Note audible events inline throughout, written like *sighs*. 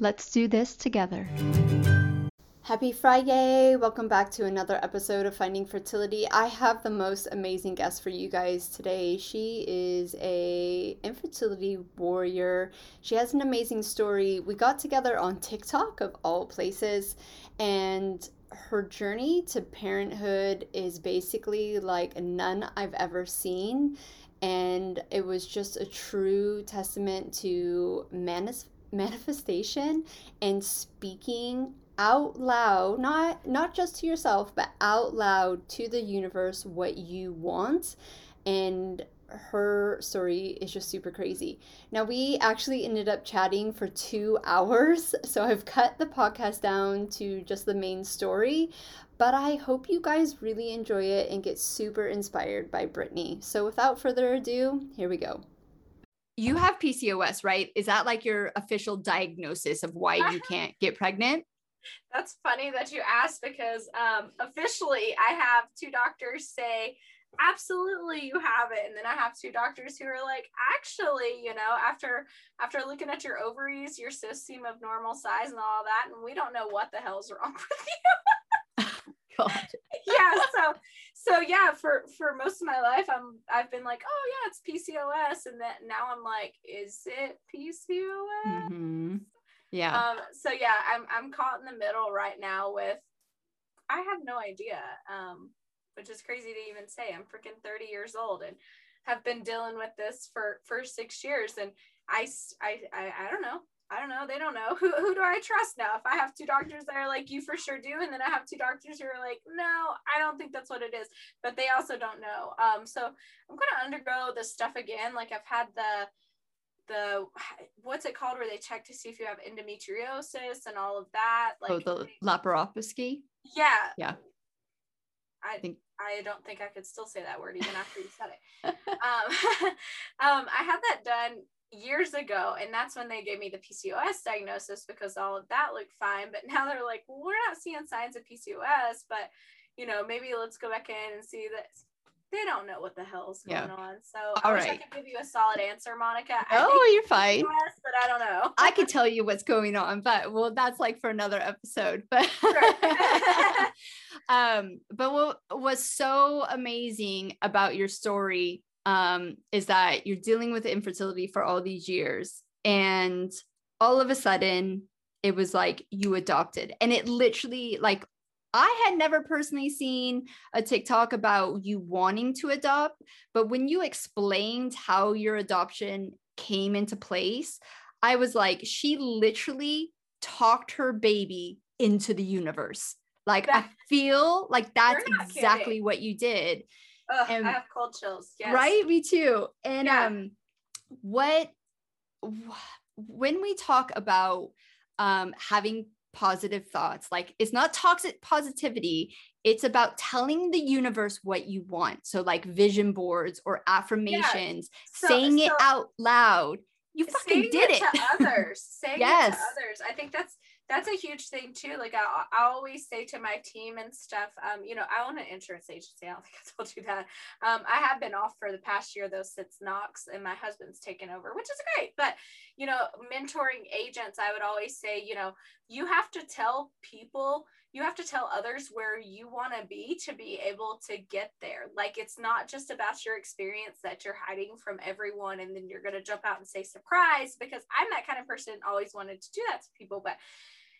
Let's do this together. Happy Friday! Welcome back to another episode of Finding Fertility. I have the most amazing guest for you guys today. She is a infertility warrior. She has an amazing story. We got together on TikTok of all places and her journey to parenthood is basically like none I've ever seen and it was just a true testament to manis- manifestation and speaking out loud not not just to yourself but out loud to the universe what you want and her story is just super crazy. Now, we actually ended up chatting for two *laughs* hours, so I've cut the podcast down to just the main story. But I hope you guys really enjoy it and get super inspired by Brittany. So, without further ado, here we go. You have PCOS, right? Is that like your official diagnosis of why you *laughs* can't get pregnant? That's funny that you asked because um, officially I have two doctors say, absolutely you have it and then i have two doctors who are like actually you know after after looking at your ovaries your cysts seem of normal size and all that and we don't know what the hell's wrong *laughs* with you God. *laughs* yeah so so yeah for for most of my life i'm i've been like oh yeah it's pcos and then now i'm like is it pcos mm-hmm. Yeah. Um, so yeah, I'm I'm caught in the middle right now with I have no idea. Um, which is crazy to even say. I'm freaking 30 years old and have been dealing with this for for six years. And I I I, I don't know. I don't know. They don't know. *laughs* Who, who do I trust now? If I have two doctors that are like, you for sure do. And then I have two doctors who are like, no, I don't think that's what it is. But they also don't know. Um, so I'm going to undergo this stuff again. Like I've had the, the what's it called where they check to see if you have endometriosis and all of that like oh the laparoscopy yeah yeah i think i don't think i could still say that word even after you said it *laughs* um, *laughs* um i had that done years ago and that's when they gave me the pcos diagnosis because all of that looked fine but now they're like well, we're not seeing signs of pcos but you know maybe let's go back in and see that they don't know what the hell's going yeah. on. So All I wish right. I could give you a solid answer, Monica. Oh, you're fine. Yes, but I don't know. I could tell you what's going on, but well, that's like for another episode. But *laughs* um, but what was so amazing about your story um is that you're dealing with infertility for all these years and all of a sudden it was like you adopted and it literally like I had never personally seen a TikTok about you wanting to adopt, but when you explained how your adoption came into place, I was like, she literally talked her baby into the universe. Like, I feel like that's exactly kidding. what you did. Ugh, and, I have cold chills. Yes. Right? Me too. And yeah. um, what, when we talk about um, having positive thoughts. Like it's not toxic positivity. It's about telling the universe what you want. So like vision boards or affirmations, so, saying so it out loud. You fucking did it, it. to others. *laughs* Saying yes. it to others. I think that's that's a huge thing too. Like I, I always say to my team and stuff, um, you know, I own an insurance agency. I don't *laughs* think I told you that. Um, I have been off for the past year though since Knox and my husband's taken over, which is great. But you know, mentoring agents, I would always say, you know, you have to tell people you have to tell others where you want to be to be able to get there. Like it's not just about your experience that you're hiding from everyone and then you're going to jump out and say surprise because I'm that kind of person always wanted to do that to people but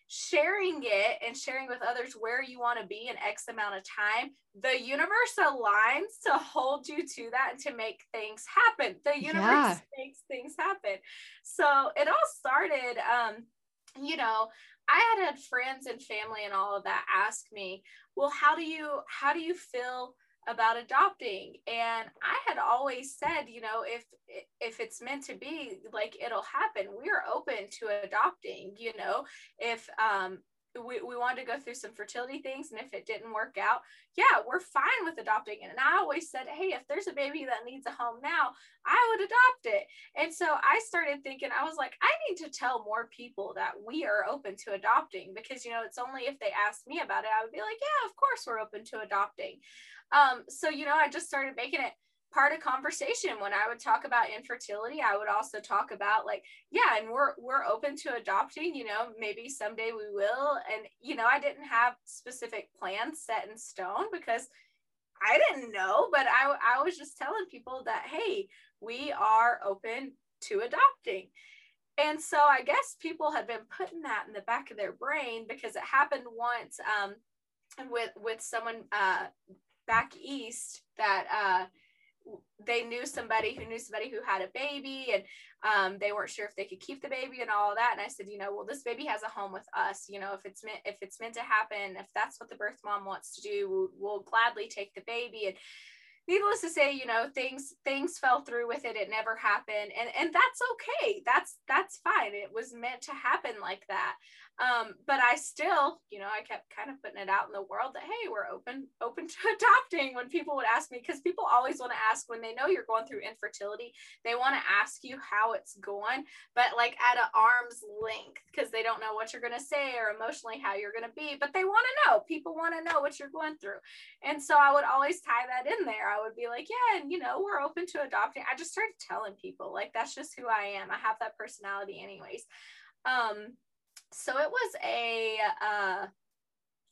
sharing it and sharing with others where you want to be in X amount of time, the universe aligns to hold you to that and to make things happen. The universe yeah. makes things happen. So it all started, um, you know, I had had friends and family and all of that ask me, well, how do you how do you feel about adopting. And i had always said you know if if it's meant to be like it'll happen. We're open to adopting you know if um we, we wanted to go through some fertility things and if it didn't work out yeah we're fine with adopting. And i always said hey if there's a baby that needs a home now i would adopt it. And so i started thinking i was like i need to tell more people that we are open to adopting because you know it's only if they ask me about it i would be like yeah of course we're open to adopting um, so, you know, I just started making it part of conversation when I would talk about infertility. I would also talk about like, yeah, and we're we're open to adopting, you know, maybe someday we will. And, you know, I didn't have specific plans set in stone because I didn't know, but I, I was just telling people that, hey, we are open to adopting. And so I guess people had been putting that in the back of their brain because it happened once um, with with someone uh, back east that uh, they knew somebody who knew somebody who had a baby and um, they weren't sure if they could keep the baby and all of that. And i said you know well this baby has a home with us. You know if it's meant if it's meant to happen if that's what the birth mom wants to do we'll, we'll gladly take the baby. And needless to say you know things things fell through with it. It never happened. And and that's okay. That's that's fine. It was meant to happen like that um, but I still, you know, I kept kind of putting it out in the world that hey, we're open open *laughs* to adopting. When people would ask me, because people always want to ask when they know you're going through infertility, they want to ask you how it's going, but like at an arm's length because they don't know what you're gonna say or emotionally how you're gonna be, but they want to know. People want to know what you're going through, and so I would always tie that in there. I would be like, yeah, and you know, we're open to adopting. I just started telling people like that's just who I am. I have that personality, anyways. Um, so it was a uh,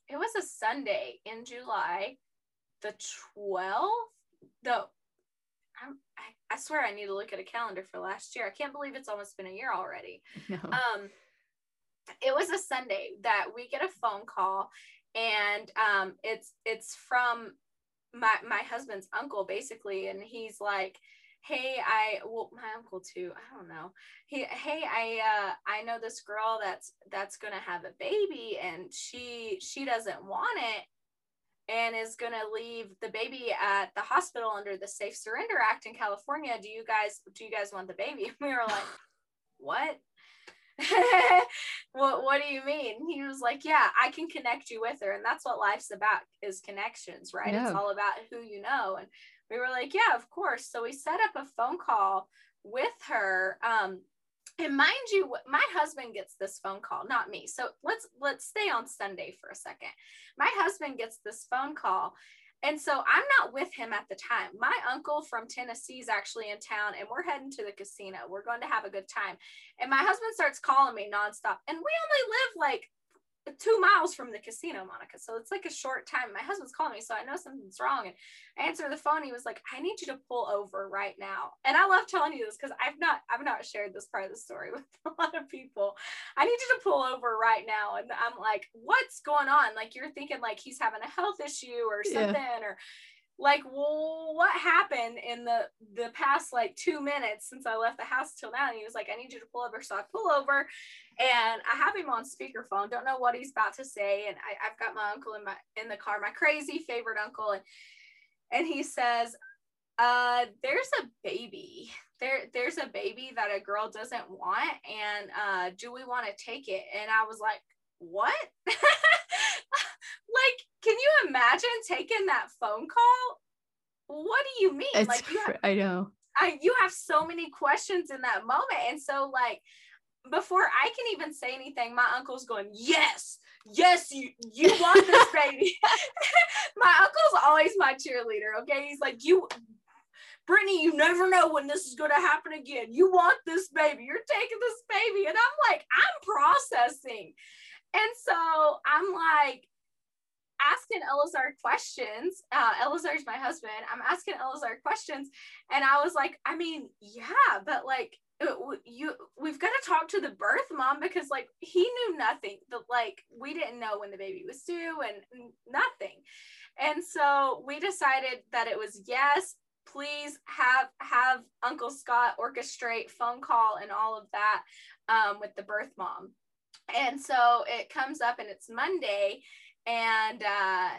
it was a Sunday in July, the 12th. The I'm, I, I swear I need to look at a calendar for last year. I can't believe it's almost been a year already. *laughs* No. Um, it was a Sunday that we get a phone call, and um, it's it's from my my husband's uncle basically, and he's like, hey i well my uncle too i don't know. He hey i uh i know this girl that's that's gonna have a baby and she she doesn't want it and is gonna leave the baby at the hospital under the safe surrender act in california. Do you guys do you guys want the baby? *laughs* We were like what? *laughs* What what do you mean? He was like yeah i can connect you with her. And that's what life's about is connections right? Yeah. it's all about who you know. And we were like, yeah, of course. So we set up a phone call with her. Um, and mind you, my husband gets this phone call, not me. So let's let's stay on Sunday for a second. My husband gets this phone call. And so I'm not with him at the time. My uncle from Tennessee is actually in town and we're heading to the casino. We're going to have a good time. And my husband starts calling me nonstop. And we only live like two miles from the casino, Monica. So it's like a short time. My husband's calling me, so I know something's wrong. And I answer the phone. He was like, I need you to pull over right now. And I love telling you this because I've not I've not shared this part of the story *laughs* with a lot of people. I need you to pull over right now. And I'm like, what's going on? Like you're thinking like he's having a health issue or something, yeah. or like what happened in the the past like two minutes since i left the house till now? And he was like i need you to pull over. So i pull over and i have him on speakerphone. Don't know what he's about to say. And I, i've got my uncle in my in the car my crazy favorite uncle. And and he says uh there's a baby. There there's a baby that a girl doesn't want. And uh do we want to take it? And i was like what *laughs* like can you imagine taking that phone call what do you mean it's like you have, i know I, you have so many questions in that moment and so like before i can even say anything my uncle's going yes yes you you want this *laughs* baby *laughs* my uncle's always my cheerleader okay he's like you Brittany, you never know when this is going to happen again. You want this baby. You're taking this baby. And I'm like, I'm processing. And so I'm like, asking Elazar questions. Uh, Elazar's my husband. I'm asking Elazar questions. And I was like, I mean, yeah, but like, uh, you we've got to talk to the birth mom because like he knew nothing the like we didn't know when the baby was due and nothing and so we decided that it was yes please have have uncle scott orchestrate phone call and all of that um, with the birth mom and so it comes up and it's monday and uh,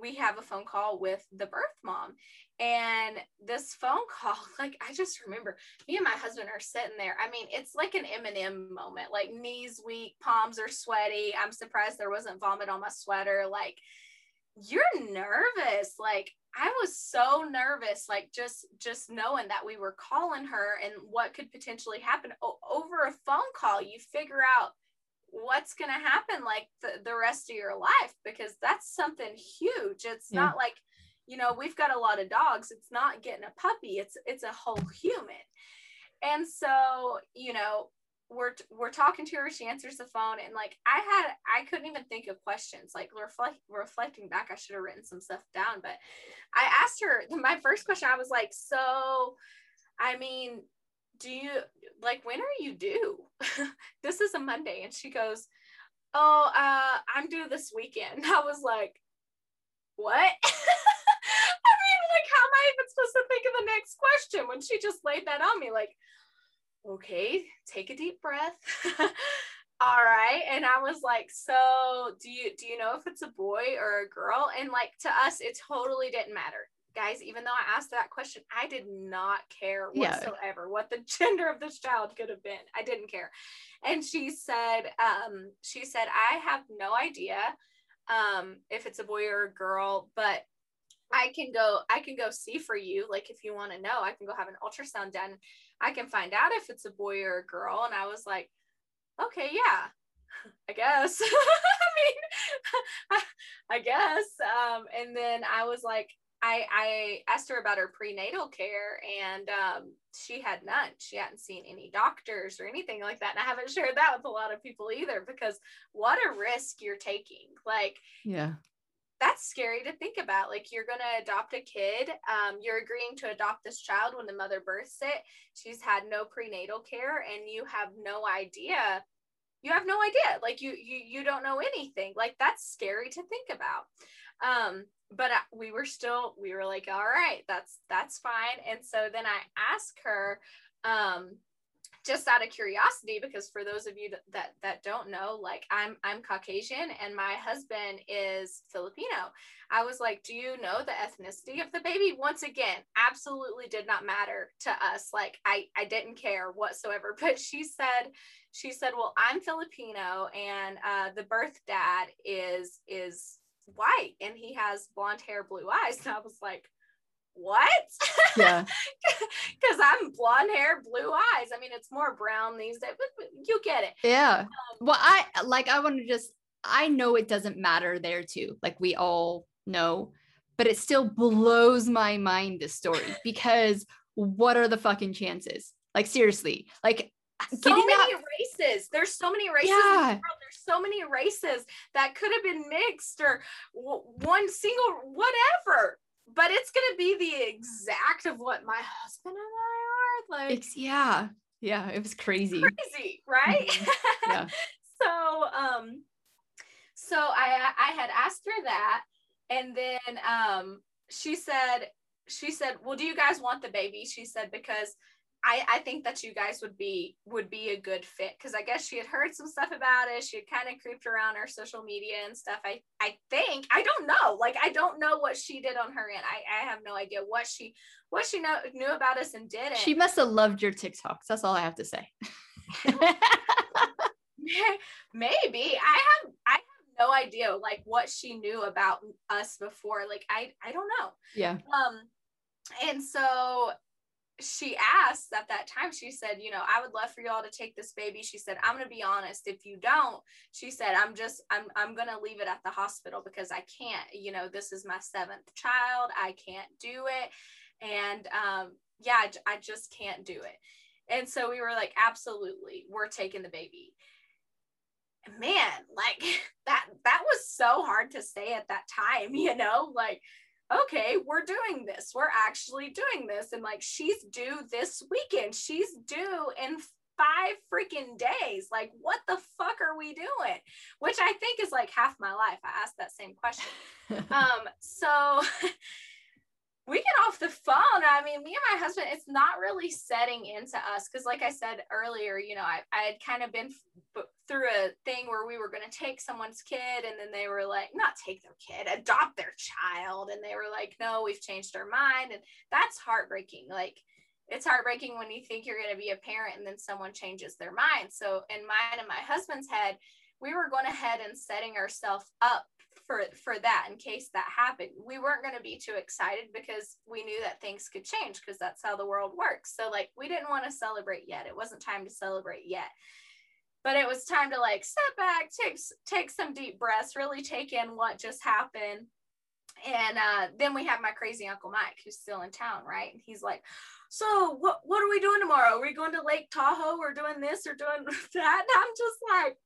we have a phone call with the birth mom. And this phone call *laughs* like i just remember me and my husband are sitting there. I mean it's like an eminem moment like knees weak palms are sweaty. I'm surprised there wasn't vomit on my sweater. Like you're nervous. Like i was so nervous like just just knowing that we were calling her and what could potentially happen. O- over a phone call you figure out what's going to happen like the, the rest of your life because that's something huge. It's yeah. not like you know we've got a lot of dogs. It's not getting a puppy. It's it's a whole human. And so you know we're we're talking to her she answers the phone and like i had i couldn't even think of questions like reflect, reflecting back i should have written some stuff down but i asked her *laughs* my first question i was like so i mean do you like when are you due? *laughs* This is a monday. And she goes oh uh i'm due this weekend. *laughs* I was like what? I mean like how am i even supposed to think of the next question when she just laid that on me? Like okay take a deep breath *laughs* all right and i was like so do you do you know if it's a boy or a girl and like to us it totally didn't matter guys, even though I asked that question, I did not care whatsoever yeah. what the *laughs* gender of this child could have been. I didn't care. And she said, um, she said, I have no idea um, if it's a boy or a girl, but I can go, I can go see for you. Like if you want to know, I can go have an ultrasound done. I can find out if it's a boy or a girl. And I was like, okay, yeah, I guess. *laughs* I mean, *laughs* I guess. Um, and then I was like, I, I asked her about her prenatal care and um, she had none. She hadn't seen any doctors or anything like that. And I haven't shared that with a lot of people either because what a risk you're taking. Like, yeah, that's scary to think about. Like, you're going to adopt a kid. Um, you're agreeing to adopt this child when the mother births it. She's had no prenatal care and you have no idea. You have no idea. Like, you, you, you don't know anything. Like, that's scary to think about. Um, but we were still we were like all right that's that's fine and so then i asked her um just out of curiosity because for those of you that, that don't know like i'm i'm caucasian and my husband is filipino. I was like do you know the ethnicity of the baby? Once again absolutely did not matter to us. Like i i didn't care whatsoever. *laughs* But she said she said well i'm filipino and uh the birth dad is is white and he has blonde hair, blue eyes. *laughs* And I was like, what? Yeah. *laughs* Because I'm blonde hair, blue eyes. I mean, it's more brown these days, but you get it. Yeah. Um, well, I like, I want to just, I know it doesn't matter there too. Like we all know, but it still blows my mind, this story, *laughs* because what are the fucking chances? Like, seriously, like, so many that- races. There's so many races yeah. The There's so many races that could have been mixed or w- one single whatever. But it's gonna be the exact of what my husband and I are. Like it's, yeah. Yeah, it was crazy. Crazy, right? Mm-hmm. Yeah. *laughs* so um so I I had asked her that and then um she said she said, "Well, do you guys want the baby?" She said because I, I think that you guys would be would be a good fit because I guess she had heard some stuff about it. She had kind of creeped around our social media and stuff. I I think I don't know. Like I don't know what she did on her end. I, I have no idea what she what she know, knew about us and did it. She must have loved your TikToks. That's all I have to say. *laughs* *laughs* Maybe I have I have no idea like what she knew about us before. Like I I don't know. Yeah. Um and so she asked at that time, she said, you know, I would love for y'all to take this baby. She said, I'm gonna be honest. If you don't, she said, I'm just, I'm, I'm gonna leave it at the hospital because I can't, you know, this is my seventh child. I can't do it. And um, yeah, I, I just can't do it. And so we were like, absolutely, we're taking the baby. Man, like *laughs* that, that was so hard to say at that time, *laughs* you know, like okay, we're doing this. We're actually doing this. And like, she's due this weekend. She's due in five freaking days. Like, what the fuck are we doing? Which I think is like half my life. I asked that same question. *laughs* um, so *laughs* we get off the phone. I mean, me and my husband, it's not really setting into us because, like I said earlier, you know, I, I had kind of been f- through a thing where we were going to take someone's kid, and then they were like, not take their kid, adopt their child. And they were like, no, we've changed our mind. And that's heartbreaking. Like, it's heartbreaking when you think you're going to be a parent and then someone changes their mind. So, in mine and my husband's head, we were going ahead and setting ourselves up for for that in case that happened we weren't going to be too excited because we knew that things could change because that's how the world works so like we didn't want to celebrate yet it wasn't time to celebrate yet but it was time to like step back take take some deep breaths really take in what just happened and uh, then we have my crazy uncle mike who's still in town right and he's like so what what are we doing tomorrow are we going to lake tahoe or doing this or doing *laughs* that and i'm just like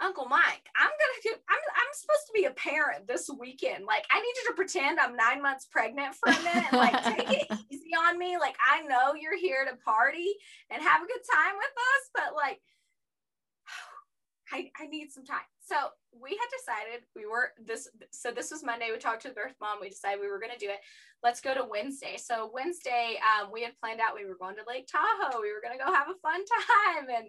Uncle Mike, I'm gonna do I'm I'm supposed to be a parent this weekend. Like I need you to pretend I'm nine months pregnant for a minute. Like take it *laughs* easy on me. Like I know you're here to party and have a good time with us, but like I, I need some time. So we had decided we were this so this was Monday. We talked to the birth mom. We decided we were gonna do it. Let's go to Wednesday. So Wednesday, um, we had planned out we were going to Lake Tahoe. We were gonna go have a fun *laughs* time. And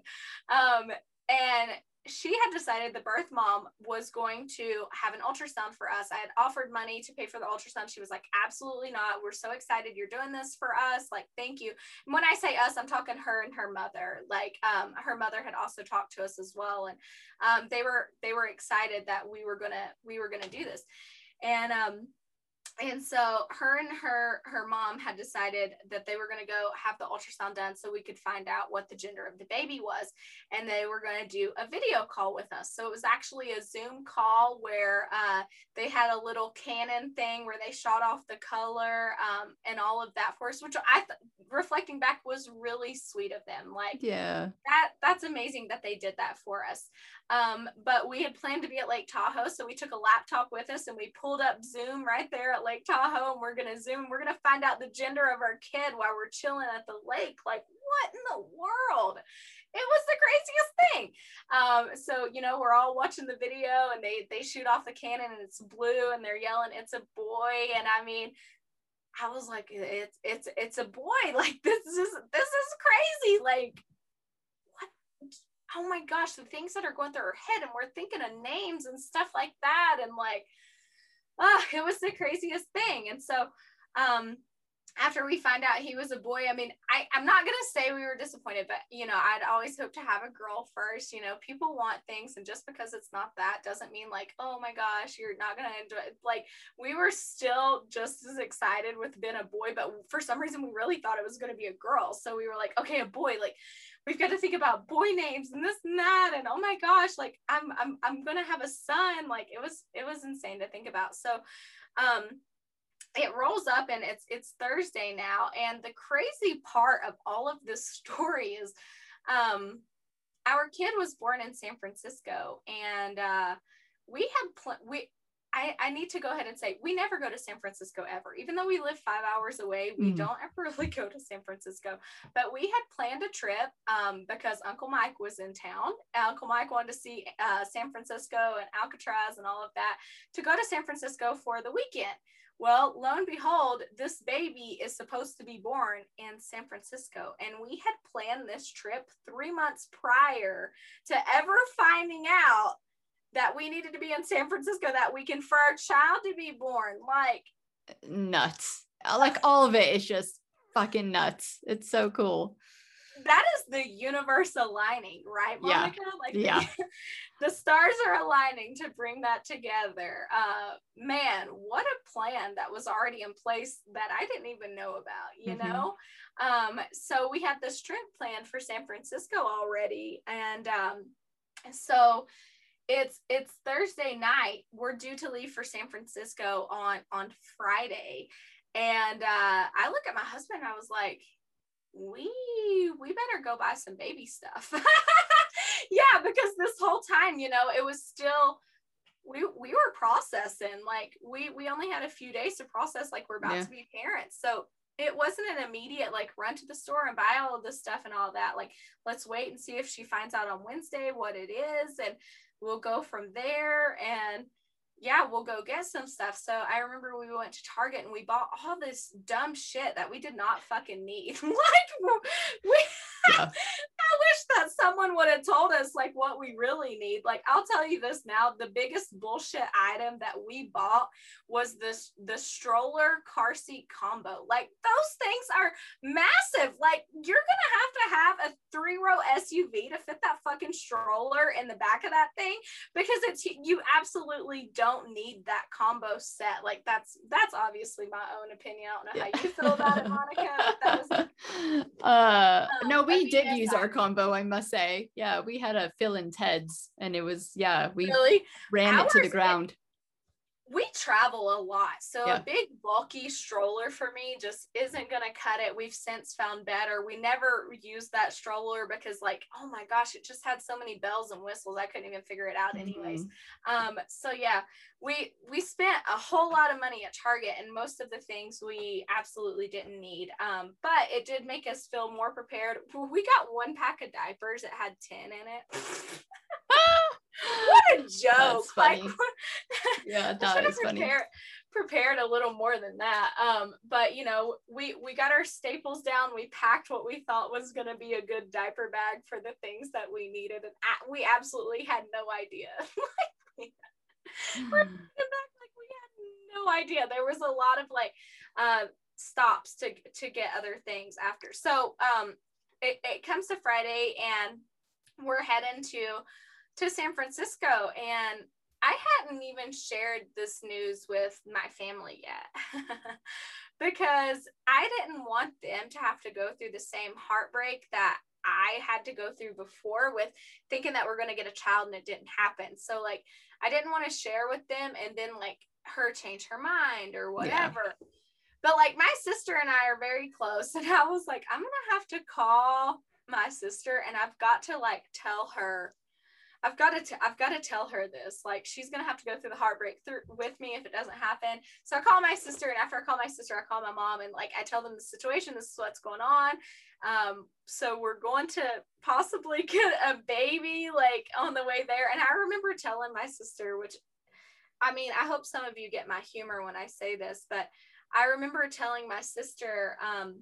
um and she had decided the birth mom was going to have an ultrasound for us. I had offered money to pay for the ultrasound. She was like, absolutely not. We're so excited you're doing this for us. Like, thank you. And when I say us, I'm talking her and her mother. Like, um, her mother had also talked to us as well. And um, they were they were excited that we were gonna we were gonna do this. And um, and so her and her her mom had decided that they were going to go have the ultrasound done so we could find out what the gender of the baby was. And they were going to do a video call with us. So it was actually a zoom call where uh, they had a little cannon thing where they shot off the color um, and all of that for us which i th- reflecting back was really sweet of them. Like yeah. that that's amazing that they did that for us. Um, but we had planned to be at Lake Tahoe, so we took a laptop with us and we pulled up Zoom right there at Lake Tahoe, and we're gonna Zoom. We're gonna find out the gender of our kid while we're chilling at the lake. Like, what in the world? It was the craziest thing. Um, so you know, we're all watching the video, and they they shoot off the cannon, and it's blue, and they're yelling, "It's a boy!" And I mean. I was like, it's it's it's a boy. *laughs* Like this is this is crazy. Like what oh my gosh, the things that are going through her head, and we're thinking of names and stuff like that, and like, ah, it was the craziest thing. And so, um, after we find out he was a boy, I mean, I, I'm not gonna say we were disappointed, but you know, I'd always hope to have a girl first. You know, people want things, and just because it's not that doesn't mean like, oh my gosh, you're not gonna enjoy it. Like we were still just as excited with being a boy, but for some reason we really thought it was gonna be a girl. So we were like, okay, a boy, like we've got to think about boy names and this and that and oh my gosh like i'm i'm, I'm gonna have a son. Like it was it was insane to think about. So um it rolls up and it's it's thursday now and the crazy part of all of this *laughs* story is um our kid was born in san francisco and uh we had pl- we I, I need to go ahead and say we never go to San Francisco ever. Even though we live five hours away, we mm. don't ever *laughs* really go to San Francisco. But we had planned a trip um, because Uncle Mike was in town. Uncle Mike wanted to see uh, San Francisco and Alcatraz and all of that to go to San Francisco for the weekend. Well, lo and behold, this baby is supposed to be born in San Francisco. And we had planned this trip three months prior to ever finding out that we needed to be in San Francisco that weekend for our child to be born. Like nuts. Like all of it is just fucking nuts. It's so cool. That is the universe aligning, right, Monica? Yeah. Like yeah. The, *laughs* the stars are aligning to bring that together. Uh man, what a plan that was already in place that I didn't even know about, you mm-hmm. know? Um, so we had this trip planned for San Francisco already. And um so it's it's Thursday night. We're due to leave for San Francisco on on Friday, and uh, I look at my husband. I was like, we we better go buy some baby stuff. *laughs* yeah, because this whole time, you know, it was still we we we were processing like we we only had a few days to process like we're about Yeah. to be parents so it wasn't an immediate like run to the store and buy all of this stuff and all that like let's wait and see if she finds out on wednesday what it is and we'll go from there and yeah we'll go get some stuff so i remember we went to target and we bought all this dumb shit that we did not fucking need *laughs* like we Yeah. *laughs* I wish that someone would have told us like what we really need. Like I'll tell you this now, the biggest bullshit item that we bought was this the stroller car seat combo. Like those things are massive. Like you're gonna have to have a three row SUV to fit that fucking stroller in the back of that thing because it's you absolutely don't need that combo set. Like that's that's obviously my own opinion. I don't know how you feel about it, Monica. Was *laughs* uh *laughs* no we did use yeah. our combo i must say. Yeah we had a Phil and ted's and it was yeah we really? ran it to the ground we travel a lot so Yeah. a big bulky stroller for me just isn't going to cut it. We've since found better. We never used that stroller because like oh my gosh it just had so many bells and whistles i couldn't even figure it out anyways. Mhm. um so yeah we we spent a whole lot of money at target and most of the things we absolutely didn't need um but it did make us feel more prepared. We got one pack of diapers that had 10 in it *laughs* *laughs* what a *laughs* joke like funny. *laughs* yeah I that have is funny prepared prepared a little more than that. Um, but you know, we we got our staples down. We packed what we thought was going to be a good diaper bag for the things that we needed, and we absolutely had no idea. *laughs* like, we, we're back, like we had no idea. There was a lot of like uh, stops to to get other things after. So um, it, it comes to Friday, and we're heading to to San Francisco, and I hadn't even shared this news with my family yet *laughs* because I didn't want them to have to go through the same heartbreak that I had to go through before with thinking that we're going to get a child and it didn't happen. So, like, I didn't want to share with them and then, like, her change her mind or whatever. But, like, my sister and I are very close. *laughs* And I was like, I'm going to have to call my sister and I've got to, like, tell her I've got to, t- I've got to tell her this. Like, she's gonna have to go through the heartbreak through with me if it doesn't happen. So I call my sister, and after I call my sister, I call my mom, and like I tell them the situation. This is what's going on. Um, so we're going to possibly *laughs* get a baby like on the way there. And I remember telling my sister, which, I mean, I hope some of you get my humor when I say this, but I remember telling my sister, um,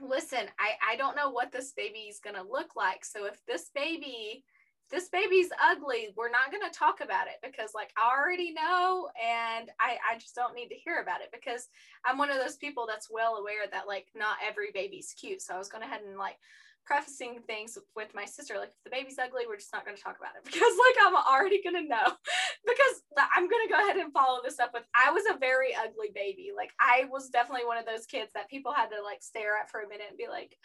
listen, I I don't know what this baby is gonna look like. So if this baby this baby's ugly we're not going to talk about it because like i already know and i i just don't need to hear about it because i'm one of those people that's well aware that like not every baby's cute. So i was going ahead and like prefacing things with my sister like if the baby's ugly we're just not going to talk about it *laughs* because like i'm already going to know *laughs* because i'm going to go ahead and follow this up with i was a very ugly baby. Like i was definitely one of those kids that people had to like stare at for a minute and be like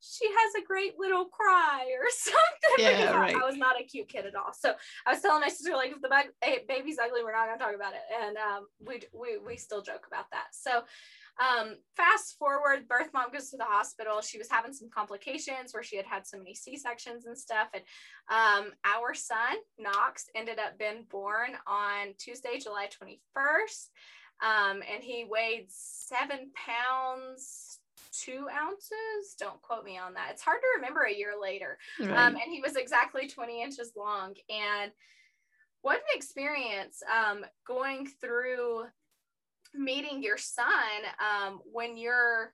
she has a great little cry or *laughs* something. Yeah, right. I was not a cute kid at all. So I was telling my sister, like, if the bag- eh, baby's ugly, we're not going to talk about it. And um, we, we, we still joke about that. So um, fast forward, birth mom goes to the hospital. She was having some complications where she had had so many C-sections and stuff. And um, our son, Knox, ended up being born on Tuesday, July 21st. Um, and he weighed seven pounds, two ounces. Don't quote me on that. It's hard to remember a year later. Right. Um, and he was exactly 20 inches long. And what an experience um, going through meeting your son um, when you're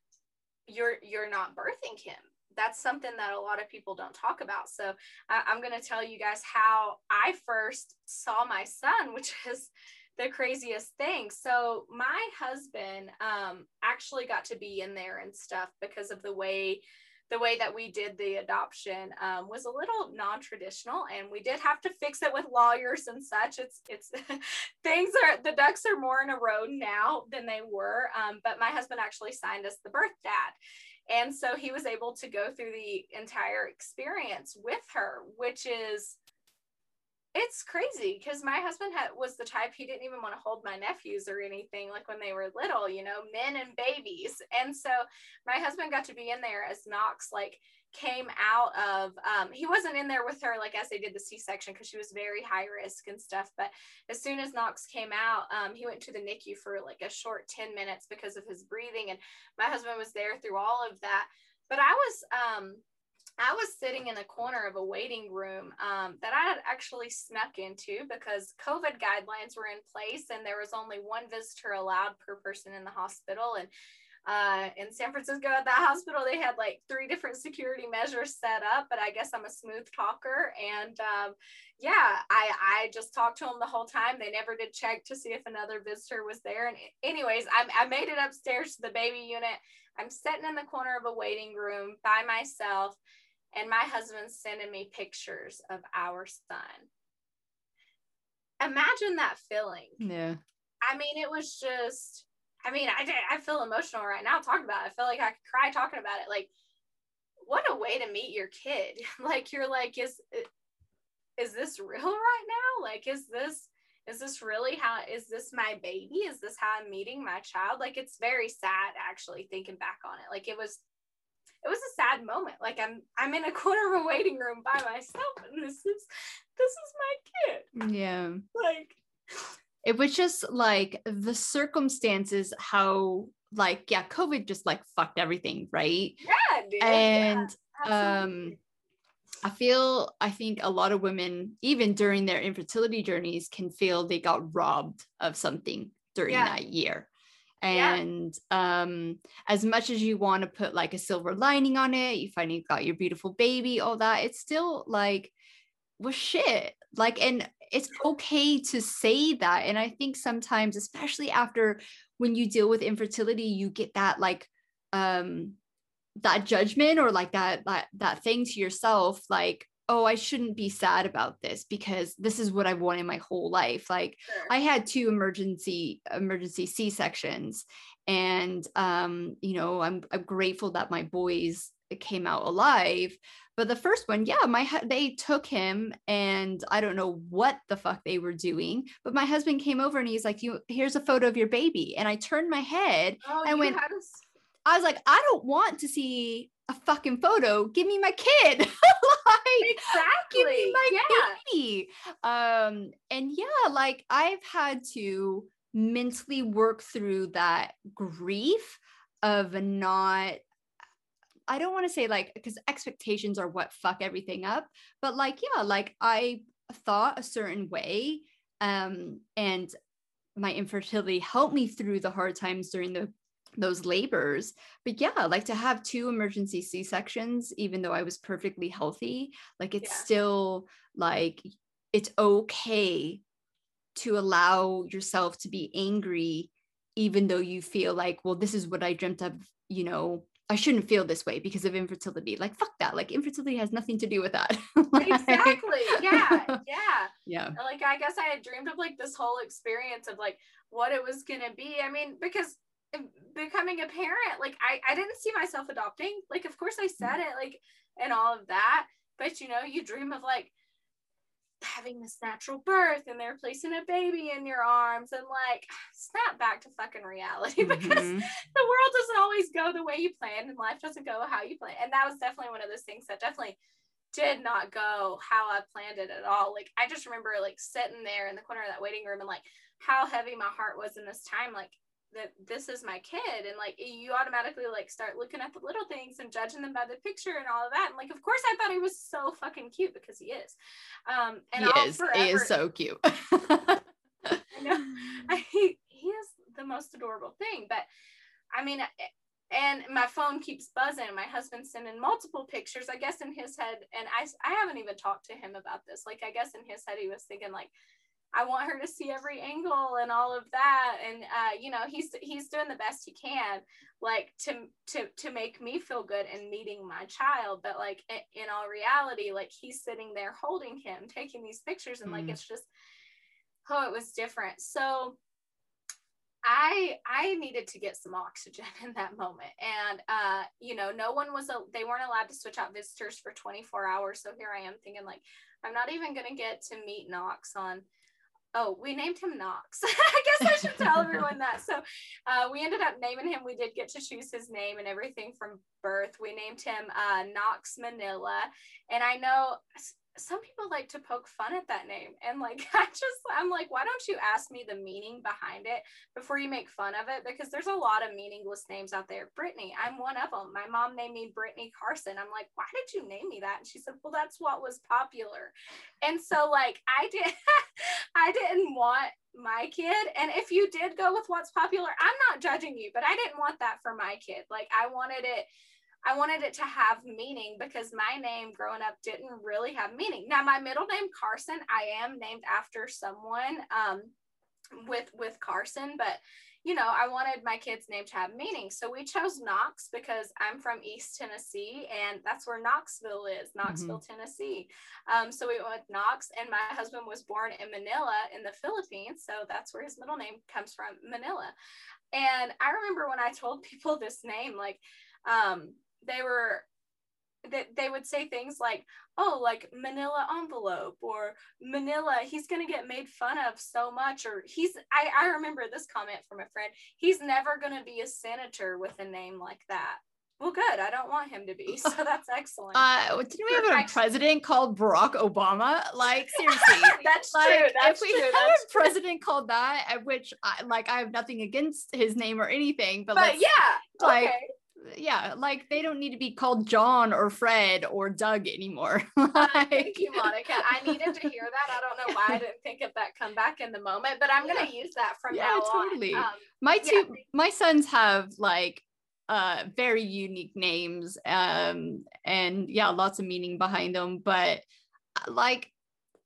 you're you're not birthing him that's something that a lot of people don't talk about so I, i'm going to tell you guys how i first saw my son which is the craziest thing. So my husband um, actually got to be in there and stuff because of the way the way that we did the adoption um, was a little non-traditional and we did have to fix it with lawyers and such. It's it's *laughs* things are the ducks are more in a row now than they were um, but my husband actually signed us the birth dad. And so he was able to go through the entire experience with her which is it's crazy because my husband had was the type he didn't even want to hold my nephews or anything like when they were little you know men and babies. And so my husband got to be in there as knox like came out of um, he wasn't in there with her like as they did the c-section because she was very high risk and stuff but as soon as knox came out um, he went to the nicu for like a short 10 minutes because of his breathing and my husband was there through all of that. But i was um, I was sitting in a corner of a waiting room um, that I had actually snuck into because COVID guidelines were in place and there was only one visitor allowed per person in the hospital. And uh, in San Francisco at that hospital, they had like three different security measures set up, but I guess I'm a smooth talker. And um, yeah, I, I just talked to them the whole time. They never did check to see if another visitor was there. And anyways, I, I made it upstairs to the baby unit. I'm sitting in the corner of a waiting room by myself, and my husband's sending me pictures of our son. Imagine that feeling. Yeah. I mean, it was just I mean, I I feel emotional right now talking about it. I feel like I could cry talking about it. Like, what a way to meet your kid. *laughs* like, you're like, is is this real right now? Like, is this is this really how is this my baby? Is this how I'm meeting my child? Like, it's very sad actually thinking back on it. Like, it was it was a sad moment. Like I'm I'm in a *laughs* corner of a waiting room by myself and this is this is my kid. Yeah. Like it was just like the circumstances how like yeah covid just like fucked everything right yeah dude. and yeah, um i feel i think a lot of women even during their infertility journeys can feel they got robbed of something during Yeah. that year Yeah. and um as much as you want to put like a silver lining on it you finally got your beautiful baby all that it's still like well shit like and it's okay to say that and i think sometimes especially after when you deal with infertility you get that like um that judgment or like that that that thing to yourself like oh i shouldn't be sad about this because this is what i've wanted my whole life like sure. I had two emergency emergency C sections, and um, you know, I'm I'm grateful that my boys came out alive. But the first one, yeah, my they took him, and I don't know what the fuck they were doing. But my husband came over and he's like, "You here's a photo of your baby," and I turned my head. oh, I went- had a s- I was like, "I don't want to see a fucking photo. Give me my kid." *laughs* like, exactly. give me my yeah. baby. Um, and yeah, like I've had to mentally work through that grief of not. I don't want to say like because expectations are what fuck everything up, but like yeah, like I thought a certain way, um, and my infertility helped me through the hard times during the those labors but yeah like to have two emergency c-sections even though i was perfectly healthy like it's Yeah. still like it's okay to allow yourself to be angry even though you feel like well this is what i dreamt of you know i shouldn't feel this way because of infertility like fuck that like infertility has nothing to do with that *laughs* Like, Exactly. Yeah. *laughs* Yeah. yeah like I guess I had dreamed of like this whole experience of like what it was gonna be. I mean, because becoming a parent, like I I didn't see myself adopting. Like, of course I said it, like, and all of that. But you know, you dream of like having this natural birth and they're placing a baby in your arms and like *sighs* snap back to fucking reality *laughs* because Mhm. the world doesn't always go the way you planned and life doesn't go how you planned. And that was definitely one of those things that definitely did not go how I planned it at all. Like I just remember like sitting there in the corner of that waiting room and like how heavy my heart was in this time. Like that this is my kid and like you automatically like start looking at the little things and judging them by the picture and all of that and like of course i thought he was so fucking cute because he is um and he I'll is forever, he is so cute *laughs* I know. *laughs* I, he, he is the most adorable thing. But I mean, and my phone keeps buzzing. My husband's sending multiple pictures. I guess in his head, and I, I haven't even talked to him about this. Like, I guess in his head, he was thinking like, I want her to see every angle and all of that. And uh, you know, he's he's doing the best he can, like to to to make me feel good in meeting my child. But like in all reality, like he's sitting there holding him, taking these pictures, and like Mm. it's just oh, it was different. So I I needed to get some oxygen *laughs* in that moment. And uh, you know, no one was a, they weren't allowed to switch out visitors for 24 hours. So here I am thinking like I'm not even gonna get to meet Knox on oh, we named him Knox. *laughs* I guess I should tell everyone that. So uh, we ended up naming him. We did get to choose his name and everything from birth. We named him uh, Knox Manila. And I know some people like to poke fun at that name and like *laughs* i just i'm like why don't you ask me the meaning behind it before you make fun of it? Because there's a lot of meaningless names out there. Brittany i'm one of them my mom named me brittany carson. I'm like why did you name me that? And she said well that's what was popular. And so like i did *laughs* i didn't want my kid and if you did go with what's popular i'm not judging you but i didn't want that for my kid. Like i wanted it I wanted it to have meaning because my name growing up didn't really have meaning. Now, my middle name Carson, I am named after someone um, with with Carson, but you know, I wanted my kid's name to have meaning. So we chose Knox because I'm from East Tennessee and that's where Knoxville is, Knoxville, mm-hmm. Tennessee. Um, so we went with Knox, and my husband was born in Manila in the Philippines. So that's where his middle name comes from, Manila. And I remember when I told people this name, like, um, they were that they would say things like oh like manila envelope or manila he's going to get made fun of so much or he's I, I remember this comment from a friend he's never going to be a senator with a name like that. Well good i don't want him to be *laughs* so that's excellent. Uh didn't we have a president called barack obama? Like seriously. *laughs* That's like, true that's if we true, that's a president true. called that at which i like i have nothing against his name or anything but, but yeah like okay yeah, like they don't need to be called John or Fred or Doug anymore. like, *laughs* uh, thank you, Monica. I needed to hear that. I don't know why I didn't think of that comeback in the moment, but I'm gonna use that from yeah, now totally. on. Um, my two, yeah. my sons have like uh very unique names um and yeah lots of meaning behind them but uh, like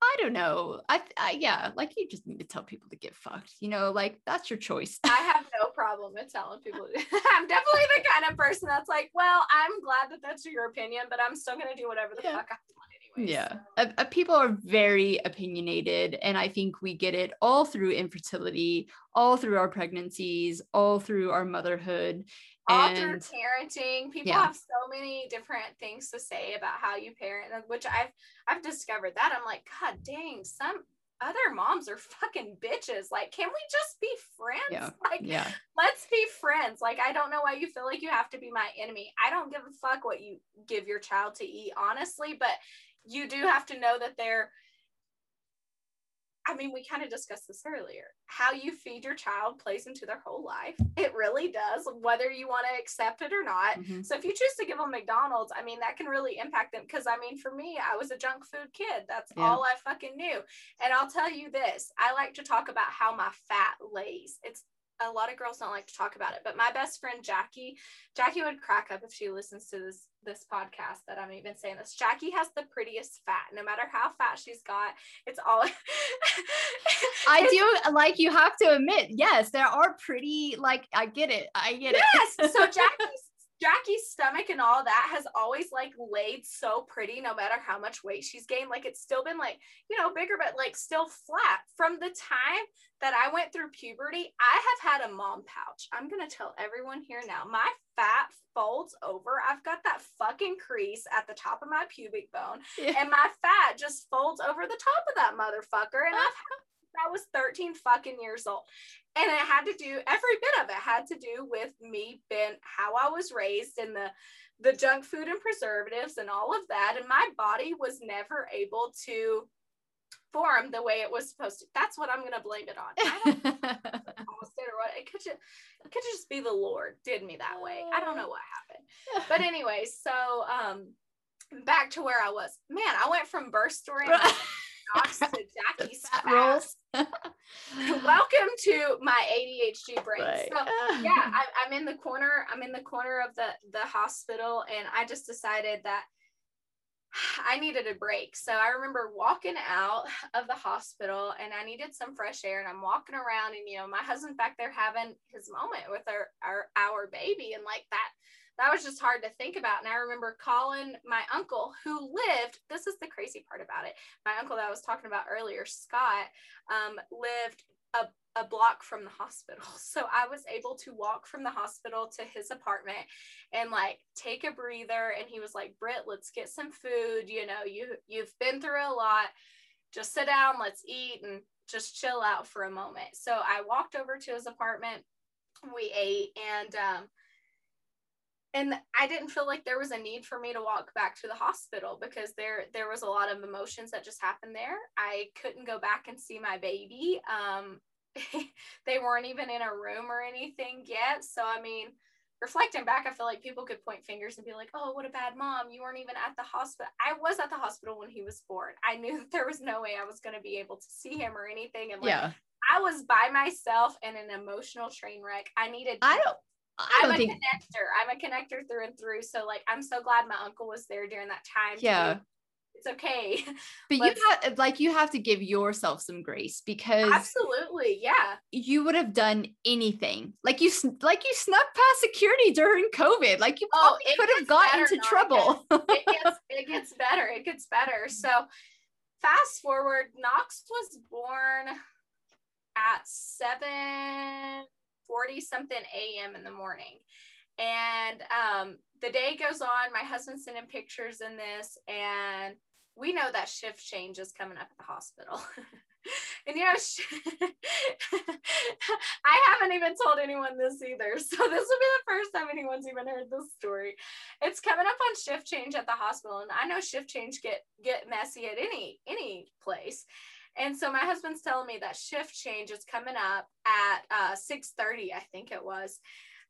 I don't know. I, I, yeah, like you just need to tell people to get fucked. You know, like that's your choice. I have no problem with telling people. *laughs* I'm definitely the kind of person that's like, well, I'm glad that that's your opinion, but I'm still gonna do whatever the yeah. fuck I want anyway. Yeah, so. uh, uh, people are very opinionated, and I think we get it all through infertility, all through our pregnancies, all through our motherhood, author parenting people yeah. have so many different things to say about how you parent which i've i've discovered that i'm like god dang some other moms are fucking bitches. Like can we just be friends? Yeah. *laughs* like yeah. let's be friends. Like i don't know why you feel like you have to be my enemy. I don't give a fuck what you give your child to eat honestly but you do have to know that they're I mean, we kind of discussed this earlier. How you feed your child plays into their whole life. It really does, whether you want to accept it or not. Mm-hmm. So if you choose to give them McDonald's, I mean, that can really impact them. Because I mean, for me, I was a junk food kid. That's yeah. all I fucking knew. And I'll tell you this I like to talk about how my fat lays. It's a lot of girls don't like to talk about it, but my best friend Jackie, Jackie would crack up if she listens to this this podcast that I'm even saying this. Jackie has the prettiest fat. No matter how fat she's got, it's all I *laughs* do like you have to admit, yes, there are pretty like I get it. I get it. Yes. So *laughs* Jackie's Jackie's stomach and all that has always like laid so pretty no matter how much weight she's gained. Like it's still been like, you know, bigger, but like still flat. From the time that I went through puberty, I have had a mom pouch. I'm going to tell everyone here now. My fat folds over. I've got that fucking crease at the top of my pubic bone, yeah. and my fat just folds over the top of that motherfucker. And I've I was 13 fucking years old. And it had to do every bit of it had to do with me being how I was raised and the the junk food and preservatives and all of that. And my body was never able to form the way it was supposed to. That's what I'm gonna blame it on. I don't *laughs* or what it could just it could just be the Lord did me that way. I don't know what happened. But anyway, so um back to where I was. Man, I went from birth story *laughs* Knox to Jackie's fat. Welcome to my ADHD brain. Right. So *laughs* yeah, I, I'm in the corner. I'm in the corner of the the hospital, and I just decided that *sighs* I needed a break. So I remember walking out of the hospital and I needed some fresh air and I'm walking around and you know my husband's back there having his moment with our our our baby and like that that was just hard to think about. And I remember calling my uncle who lived, this is the crazy part about it. My uncle that I was talking about earlier, Scott, um, lived a, a block from the hospital. *laughs* So I was able to walk from the hospital to his apartment and like take a breather. And he was like, Britt, let's get some food. You know, you you've been through a lot. Just sit down, let's eat and just chill out for a moment. So I walked over to his apartment. We ate and um and I didn't feel like there was a need for me to walk back to the hospital because there there was a lot of emotions that just happened there. I couldn't go back and see my baby. Um, *laughs* they weren't even in a room or anything yet. So I mean, reflecting back, I feel like people could point fingers and be like, "Oh, what a bad mom! You weren't even at the hospital." I was at the hospital when he was born. I knew that *laughs* there was no way I was going to be able to see him or anything, and like, yeah. I was by myself in an emotional train wreck. I needed. I don't. I am a think... connector. I'm a connector through and through. So like I'm so glad my uncle was there during that time. Yeah. It's okay. *laughs* But Let's... you have like you have to give yourself some grace because Absolutely. Yeah. You would have done anything. Like you like you snuck past security during COVID. Like you oh, could have got into trouble. *laughs* it, gets, it gets better. It gets better. So fast forward, Knox was born at seven 40 something a.m. in the morning. And um, the day goes on. My husband's sending pictures in this, and we know that shift change is coming up at the hospital. *laughs* and you know, *laughs* I haven't even told anyone this either. So *laughs* this will be the first time anyone's even heard this story. It's coming up on shift change at the hospital, and I know shift change get get messy at any any place. And so my husband's telling me that shift change is coming up at uh, 6:30, I think it was.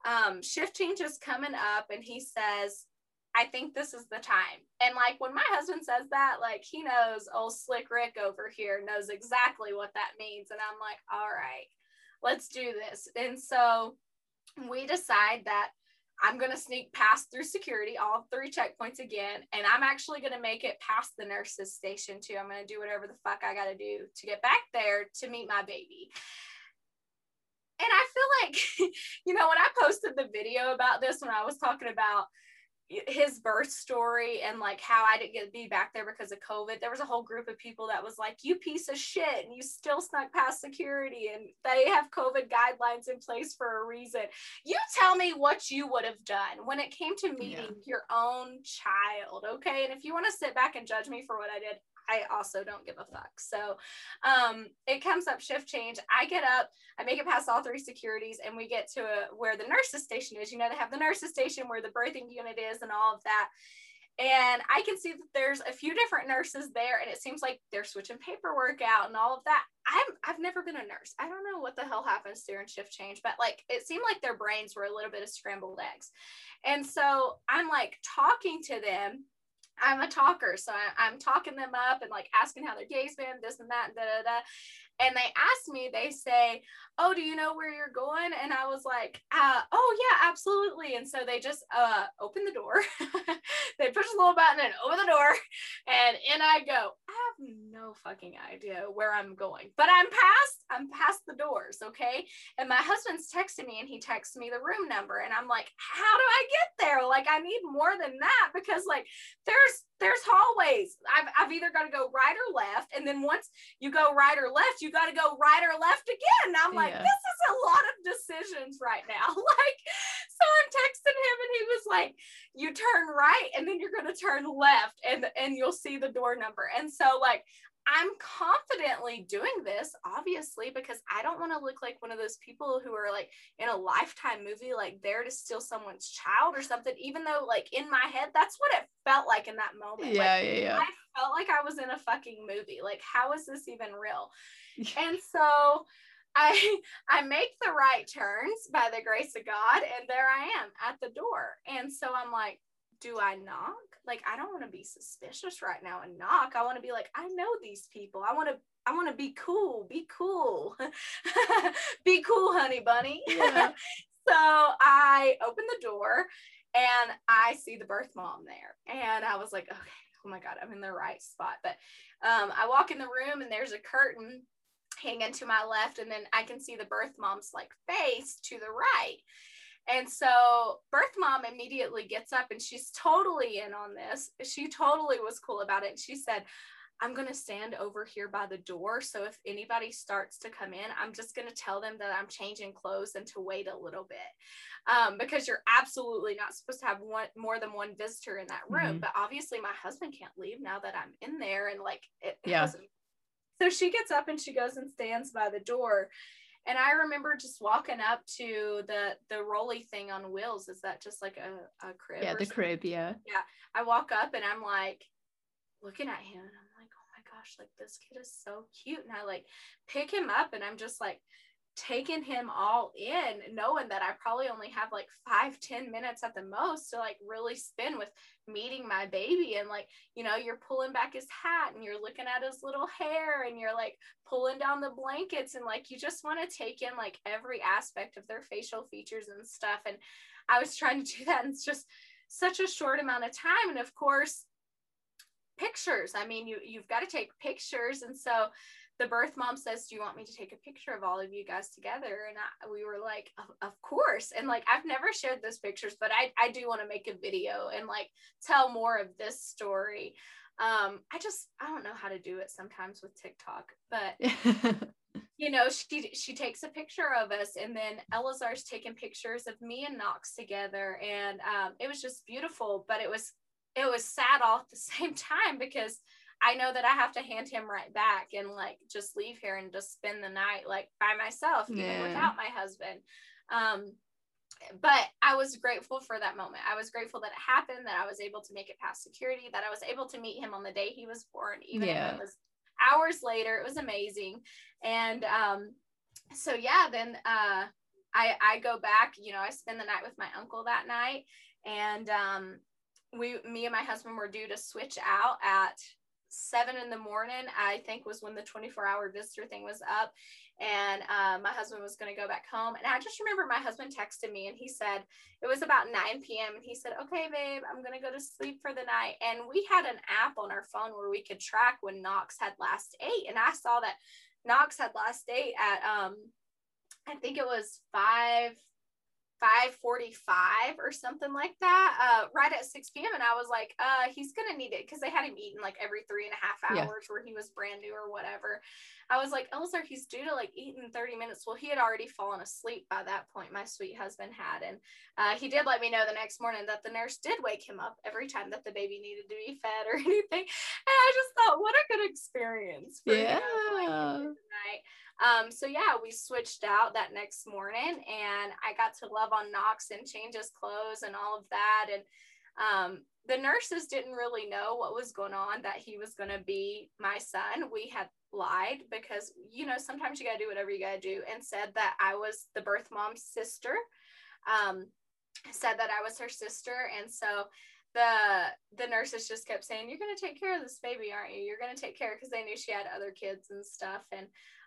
Um, shift change is coming up, and he says, I think this is the time. And like when my husband says that, like he knows old slick Rick over here knows exactly what that means. And I'm like, all right, let's do this. And so we decide that I'm going to sneak past through security, all three checkpoints again, and I'm actually going to make it past the nurse's station too. I'm going to do whatever the fuck I got to do to get back there to meet my baby. And I feel like, *laughs* you know, when I posted the video about this, when I was talking about his birth story and like how I didn't get to be back there because of COVID. There was a whole group of people that was like, "You piece of shit," and you still snuck past security, and they have COVID guidelines in place for a reason. You tell me what you would have done when it came to meeting yeah. your own child, okay? And if you want to sit back and judge me for what I did, I also don't give a fuck. So um, it comes up shift change. I get up, I make it past all three securities, and we get to a, where the nurses station is. You know, they have the nurses station where the birthing unit is and all of that. And I can see that there's a few different nurses there, and it seems like they're switching paperwork out and all of that. I'm I've never been a nurse. I don't know what the hell happens during shift change, but like it seemed like their brains were a little bit of scrambled eggs. And so I'm like talking to them I'm a talker, so I, am talking them up and like asking how their day's been, this and that, da da da and they asked me, they say, Oh, do you know where you're going? And I was like, uh, Oh, yeah, absolutely. And so they just uh, open the door, *laughs* they push a little button and open the door, and in I go. I have no fucking idea where I'm going, but I'm past, I'm past the doors, okay? And my husband's texting me and he texts me the room number, and I'm like, How do I get there? Like, I need more than that because, like, there's there's hallways. I've, I've either got to go right or left. And then once you go right or left, you got to go right or left again. And I'm like, yeah. this is a lot of decisions right now. *laughs* like, so I'm texting him and he was like, you turn right and then you're going to turn left and, and you'll see the door number. And so like, I'm confidently doing this, obviously, because I don't want to look like one of those people who are like in a lifetime movie, like there to steal someone's child or something, even though, like, in my head, that's what it felt like in that moment. Yeah, like, yeah, yeah. I felt like I was in a fucking movie. Like, how is this even real? *laughs* and so I I make the right turns by the grace of God, and there I am at the door. And so I'm like, do I knock? Like, I don't want to be suspicious right now and knock. I want to be like, I know these people. I want to, I want to be cool. Be cool. *laughs* be cool, honey bunny. Yeah. *laughs* so I open the door and I see the birth mom there. And I was like, okay, oh my God, I'm in the right spot. But um, I walk in the room and there's a curtain hanging to my left. And then I can see the birth mom's like face to the right. And so birth mom immediately gets up and she's totally in on this. She totally was cool about it. She said, I'm going to stand over here by the door. So if anybody starts to come in, I'm just going to tell them that I'm changing clothes and to wait a little bit. Um, because you're absolutely not supposed to have one more than one visitor in that room. Mhm. But obviously, my husband can't leave now that I'm in there. And like, it Yeah. hasn't. So she gets up and she goes and stands by the door. And I remember just walking up to the the rolly thing on wheels. Is that just like a, a crib? Yeah, the something? crib. Yeah. I walk up and I'm like looking at him and I'm like, oh my gosh, like this kid is so cute. And I like pick him up and I'm just like taking him all in, knowing that I probably only have like five, ten minutes at the most to like really spend with meeting my baby. And like, you know, you're pulling back his hat and you're looking at his little hair and you're like pulling down the blankets and like you just want to take in like every aspect of their facial features and stuff. And I was trying to *laughs* do that and it's just such a short amount of time and of course pictures i mean you you've got to take pictures and so the birth mom says do you want me to take a picture of all of you guys together? And I, we were like of, of course. And like i've never shared those pictures but i i do want to make a video and like tell more of this story. Um i just i don't know how to do it sometimes with tiktok but *laughs* you know, she she takes a picture of us, and then Elazar's taking pictures of me and Knox together, and um, it was just beautiful. But it was it was sad all at the *laughs* same time because I know that I have to hand him right back and like just leave here and just spend the night like by myself, even without my husband. Um, but I was grateful for that moment. I was grateful that it happened, that I was able to make it past security, that I was able to meet him on the day he was born, even if it was hours later. It was amazing. And um, so yeah, then uh, I I go back. You know, I spend the night with my uncle that night, and um, we, me and my husband were due to switch out at seven in the morning. I think was when the 24 hour visitor thing was up, and uh, my husband was going to go back home. And I just remember my husband texted me, and he said it was about 9 p.m. and he said, "Okay, babe, I'm going to go to sleep for the night." And we had an app on our phone where we could track when Knox had last ate, and I saw that Knox had last ate at um, I think it was five. 545 or something like that uh right at 6 p.m and i was like uh he's gonna need it because they had him eating like every three and a half Yeah. hours where he was brand new or whatever i was like elzer he's due to like eat in 30 minutes well he had already fallen asleep by that point my sweet husband had and uh, he did let me know the next morning that the nurse did wake him up every time that the baby needed to be fed or *laughs* anything and i just thought what a good experience for, you know, like, Yeah. Um, so yeah, we switched out that next morning and I got to love on Knox and change his clothes and all of that. And um, the nurses didn't really know what was going on, that he was going to be my son. We had lied because, you know, sometimes you got to do whatever you got to do and said that I was the birth mom's sister. Um, said that I was her sister. And so the the nurses just kept saying you're going to take care of this baby aren't you you're going to take care because they knew she had other kids and stuff and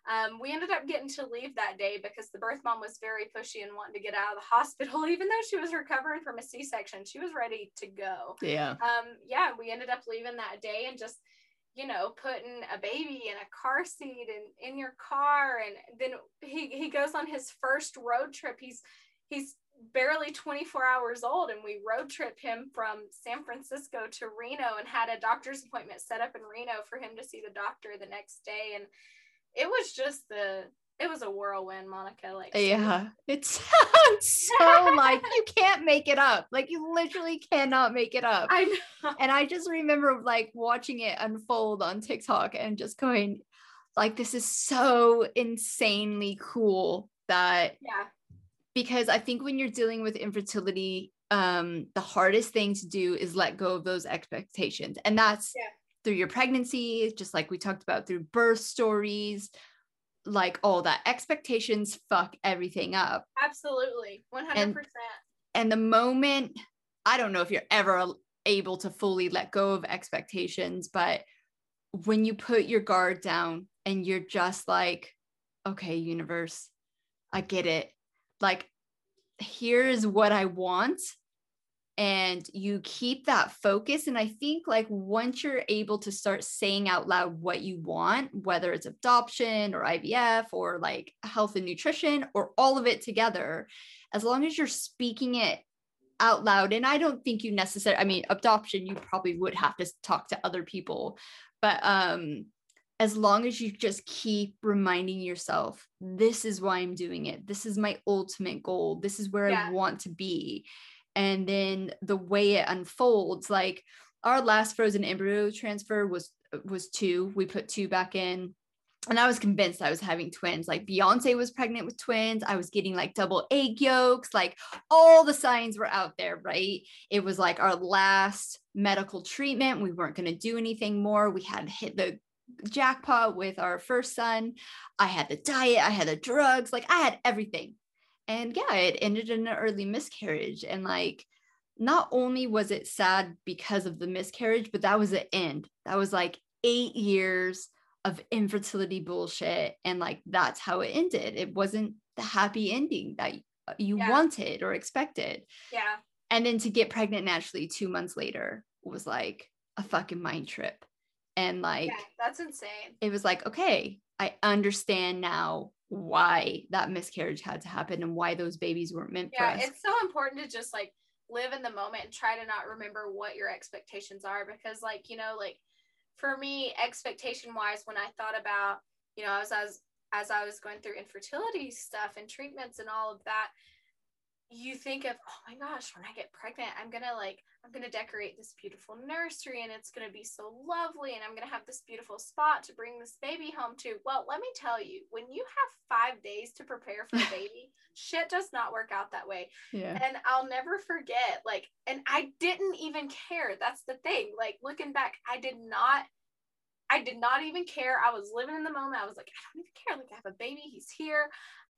um, we ended up getting to leave that day because the birth mom was very pushy and wanting to get out of the *laughs* hospital. *laughs* Even though she was recovering from a c-section she was ready to go. Yeah. um, yeah we ended up leaving that day and just you know putting a baby in a car seat and in your car. And then he, he goes on his first road trip. He's he's barely 24 hours old and we road trip him from San Francisco to Reno and had a doctor's appointment set up in Reno for him to see the doctor the next day. And it was just the it was a whirlwind Monica like Yeah. It *laughs* sounds so like you *laughs* can't make it up. Like you literally cannot make it up. I know And I just remember like watching it unfold on TikTok and just going, like, this is so insanely cool that yeah because I think when you're dealing with infertility, um, the hardest thing to do is let go of those expectations. And that's Yeah. Through your pregnancy, just like we talked about through birth stories, like all that expectations fuck everything up. absolutely 100% And the moment, I don't know if you're ever able to fully let go of expectations, but when you put your guard down and you're just like, okay, universe, I get it. Like, here's what I want. And you keep that focus. And I think, like, once you're able to start saying out loud what you want, whether it's adoption or IVF or like health and nutrition or all of it together, as long as you're speaking it out loud, and I don't think you necessarily, I mean, adoption, you probably would have to talk to other people. but um as long as you just keep reminding yourself this is why i'm doing it this is my ultimate goal this is where Yeah. i want to be and then the way it unfolds like our last frozen embryo transfer was was two we put two back in and I was convinced I was having twins. Like Beyonce was pregnant with twins. I was getting like double egg yolks. Like all the signs were out there, right? It was like our last medical treatment. We weren't going to do anything more. We had hit the jackpot with our first son. I had the diet, I had the drugs, like I had everything. And yeah, it ended in an early miscarriage. And like, not only was it sad because of the miscarriage, but that was the end. That was like eight years of infertility bullshit. And like, that's how it ended. It wasn't the happy ending that uh, you Yeah. wanted or expected. Yeah. And then to get pregnant naturally two months later was like a fucking mind trip. And like, yeah. That's insane. it was like, okay, I understand now why that miscarriage had to happen and why those babies weren't meant Yeah. for us. It's so important to just like live in the moment and try to not remember what your expectations are because, like, you know, like for me, expectation wise, when I thought about, you know, as I was as I was going through infertility stuff and treatments and all of that, you think of, oh my gosh, when I get pregnant, I'm gonna like, I'm gonna decorate this beautiful nursery and it's gonna be so lovely, and I'm gonna have this beautiful spot to bring this baby home to. Well, let me tell you, when you have five days to prepare for a *laughs* baby, shit does not work out that way. yeah. And I'll never forget, like, and I didn't even care. That's the thing. Like, looking back, I did not. I did not even care. I was living in the moment. I was like, I don't even care. Like, I have a baby. He's here.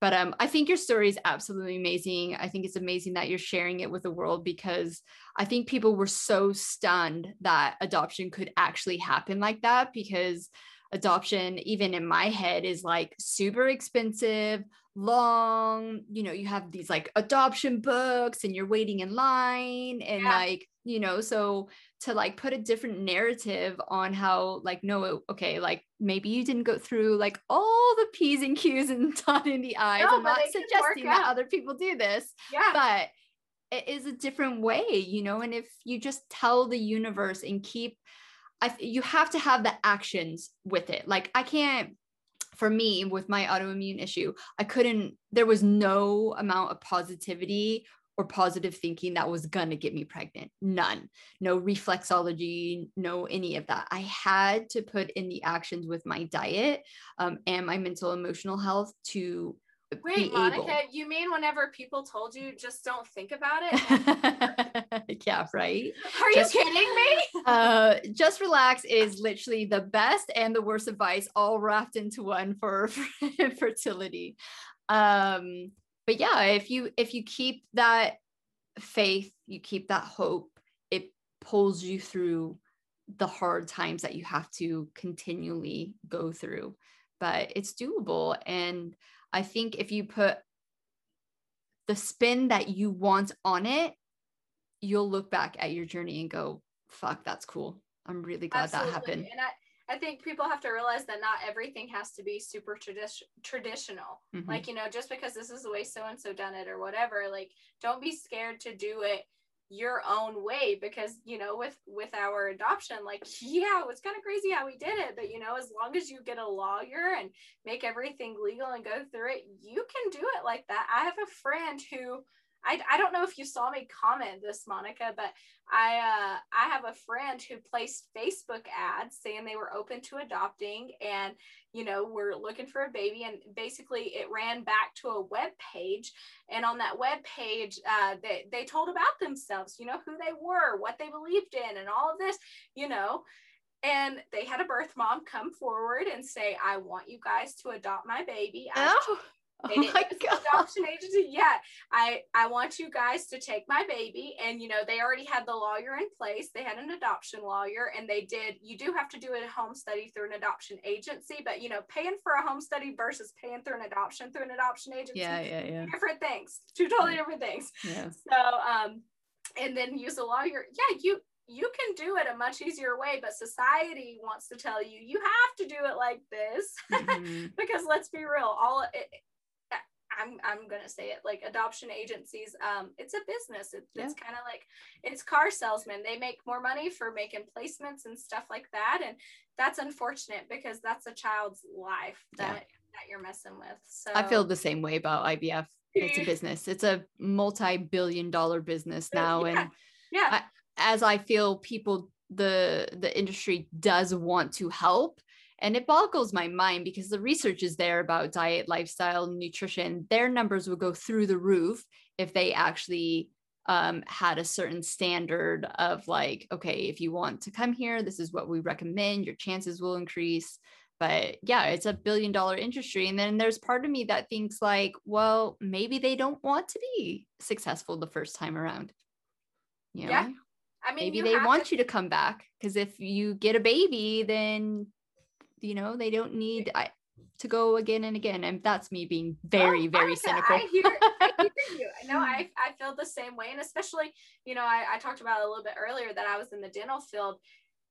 But um, I think your story is absolutely amazing. I think it's amazing that you're sharing it with the world because I think people were so stunned that adoption could actually happen like that because adoption, even in my head, is like super expensive, long. You know, you have these like adoption books and you're waiting in line and Yeah. like, you know, so to like put a different narrative on how like no okay like maybe you didn't go through like all the p's and q's and *laughs* dot in the i's. No, i'm not it can work suggesting that other people do this Yeah. but it is a different way you know and if you just tell the universe and keep i you have to have the actions with it. Like i can't for me with my autoimmune issue i couldn't there was no amount of positivity or positive thinking that was going to get me pregnant. None. No reflexology no any of that. I had to put in the actions with my diet um, and my mental emotional health to Wait, be Monica, able you mean whenever people told you just don't think about it? *laughs* yeah right? Are you kidding me? *laughs* uh just relax is literally the best and the worst advice all wrapped into one for, for *laughs* fertility. Um but yeah if you if you keep that faith you keep that hope it pulls you through the hard times that you have to continually go through. But it's doable. And i think if you put the spin that you want on it you'll look back at your journey and go fuck that's cool. I'm really glad that happened. And I, I think people have to realize that not everything has to be super tradi- traditional. Mhm. Like, you know, just because this is the way so and so done it or whatever, like, don't be scared to do it your own way because you know with with our adoption like yeah it was kind of crazy how we did it but you know as long as you get a lawyer and make everything legal and go through it you can do it like that i have a friend who I, I don't know if you saw me comment this, Monica, but I uh, I have a friend who placed Facebook ads saying they were open to adopting and you know we're looking for a baby and basically it ran back to a web page and on that web page uh, they they told about themselves, you know who they were, what they believed in, and all of this, you know. And they had a birth mom come forward and say, "I want you guys to adopt my baby." I oh, *laughs* oh didn't my the god adoption agency yet. I I want you guys to take my baby, and you know they already had the lawyer in place. They had an adoption lawyer, and they did. You do have to do a home study through an adoption agency, but you know paying for a home study versus paying through an adoption through an adoption agency, yeah yeah yeah different things, two totally different things. yeah So um, and then use a lawyer. Yeah, you you can do it a much easier way, but society wants to tell you you have to do it like this *laughs* Mhm. because let's be real all it, I'm I'm gonna say it like adoption agencies. Um, it's a business. It, Yeah. It's kind of like it's car salesmen. They make more money for making placements and stuff like that, and that's unfortunate because that's a child's life Yeah. that that you're messing with. So I feel the same way about IVF. It's a business. It's a multi-billion dollar business now Yeah. and yeah, as I feel people the the industry does want to help and it boggles my mind because the research is there about diet, lifestyle, nutrition. Their numbers would go through the roof if they actually um, had a certain standard of like, okay, if you want to come here, this is what we recommend. Your chances will increase. But yeah, it's a billion dollar industry. And then there's part of me that thinks like, well, maybe they don't want to be successful the first time around. You know? Yeah, I mean, maybe they want to- you to come back because if you get a baby then you know they don't need I, to go again and again and that's me being very Oh, very Monica, cynical I hear, I hear *laughs* you. I know I, I feel the same way. And especially, you know, I, I talked about a little bit earlier that I was in the dental field.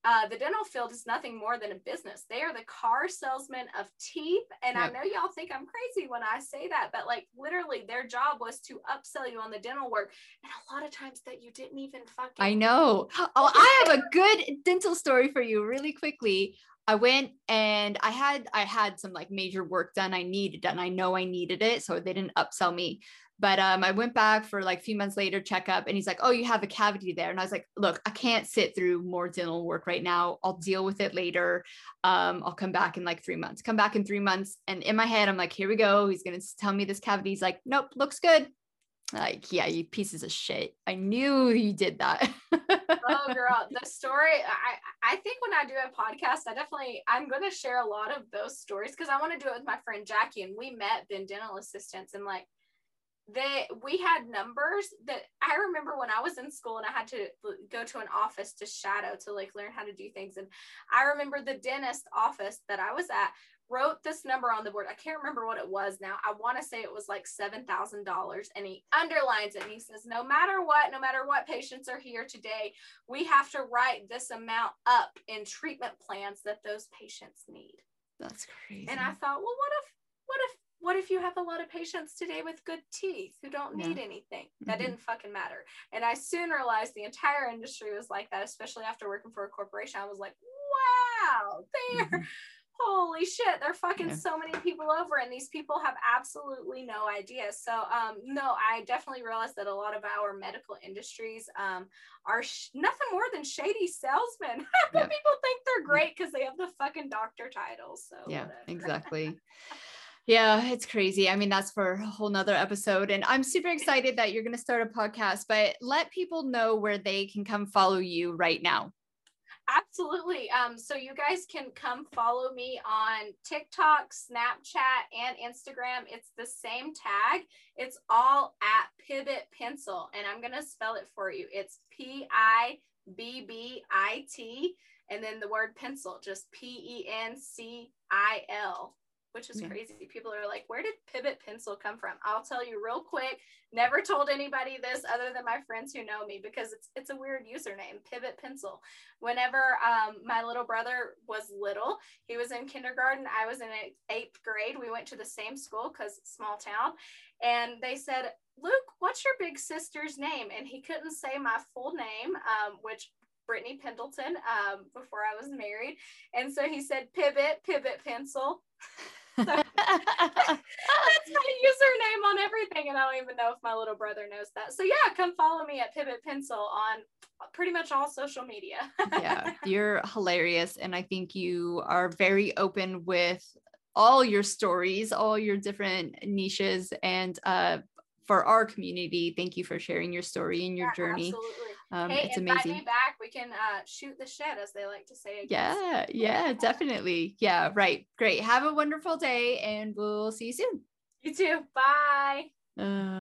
Uh, the dental field is nothing more than a business. They are the car salesman of teeth. And I know y'all think I'm crazy when I say that, but like literally their job was to upsell you on the dental work. And a lot of times that you didn't even fucking i know oh i have a *laughs* good dental story for you really quickly i went and i had i had some like major work done i needed done i know i needed it so they didn't upsell me but um, I went back for like a few months later checkup, and he's like, "Oh, you have a cavity there," and I was like, "Look, I can't sit through more dental work right now. I'll deal with it later. Um, I'll come back in like three months. Come back in three months." And in my head, I'm like, "Here we go. He's gonna tell me this cavity." He's like, "Nope, looks good." Like, yeah, you pieces of shit. I knew you did that. *laughs* oh girl the story i i think when i do a podcast i definitely i'm going to share a lot of those stories because i want to do it with my friend jackie and we met then dental assistants and like they we had numbers that i remember when i was in school and i had to go to an office to shadow to like learn how to do things and i remember the dentist office that i was at wrote this number on the board. I can't remember what it was now. I want to say it was like $7,000. And he underlines it and he says, No matter what, no matter what patients are here today, we have to write this amount up in treatment plans that those patients need. That's crazy. And I thought, well, what if, what if, what if you have a lot of patients today with good teeth who don't Yeah. need anything? That Mhm. didn't fucking matter. And I soon realized the entire industry was like that, especially after working for a corporation. I was like, wow, they're Mhm. Holy shit they're fucking Yeah. so many people over and these people have absolutely no idea. So um no i definitely realized that a lot of our medical industries um are sh- nothing more than shady salesmen. *laughs* But Yep. people think they're great because they have the fucking doctor title so yeah exactly. *laughs* Yeah it's crazy. I mean that's for a whole nother episode and i'm super excited that you're going to start a podcast but let people know where they can come follow you right now Absolutely. Um, so you guys can come follow me on TikTok, Snapchat, and Instagram. It's the same tag. It's all at Pibbit Pencil, and I'm gonna spell it for you. It's P I B B I T, and then the word pencil, just P E N C I L. Which is Yeah. crazy. People are like, where did pibbit pencil come from? I'll tell you real quick. Never told anybody this other than my friends who know me because it's it's a weird username, pibbit pencil whenever um, my little brother was little he was in kindergarten i was in eighth- grade we went to the same school because small town and they said luke what's your big sister's name and he couldn't say my full name um, which brittany pendleton um, before i was married and so he said pibbit pibbit pencil *laughs* *laughs* that's my username on everything and i don't even know if my little brother knows that so yeah come follow me at pibbit pencil on pretty much all social media yeah, *laughs* you're hilarious. And I think you are very open with all your stories, all your different niches. And uh, for our community, thank you for sharing your story and your Yeah, journey. Absolutely. Um, hey, it's invite amazing. me back. We can uh, shoot the shit, as they like to say. again. Yeah, yeah, definitely. Yeah, right. Great. Have a wonderful day and we'll see you soon. You too. Bye. Uh,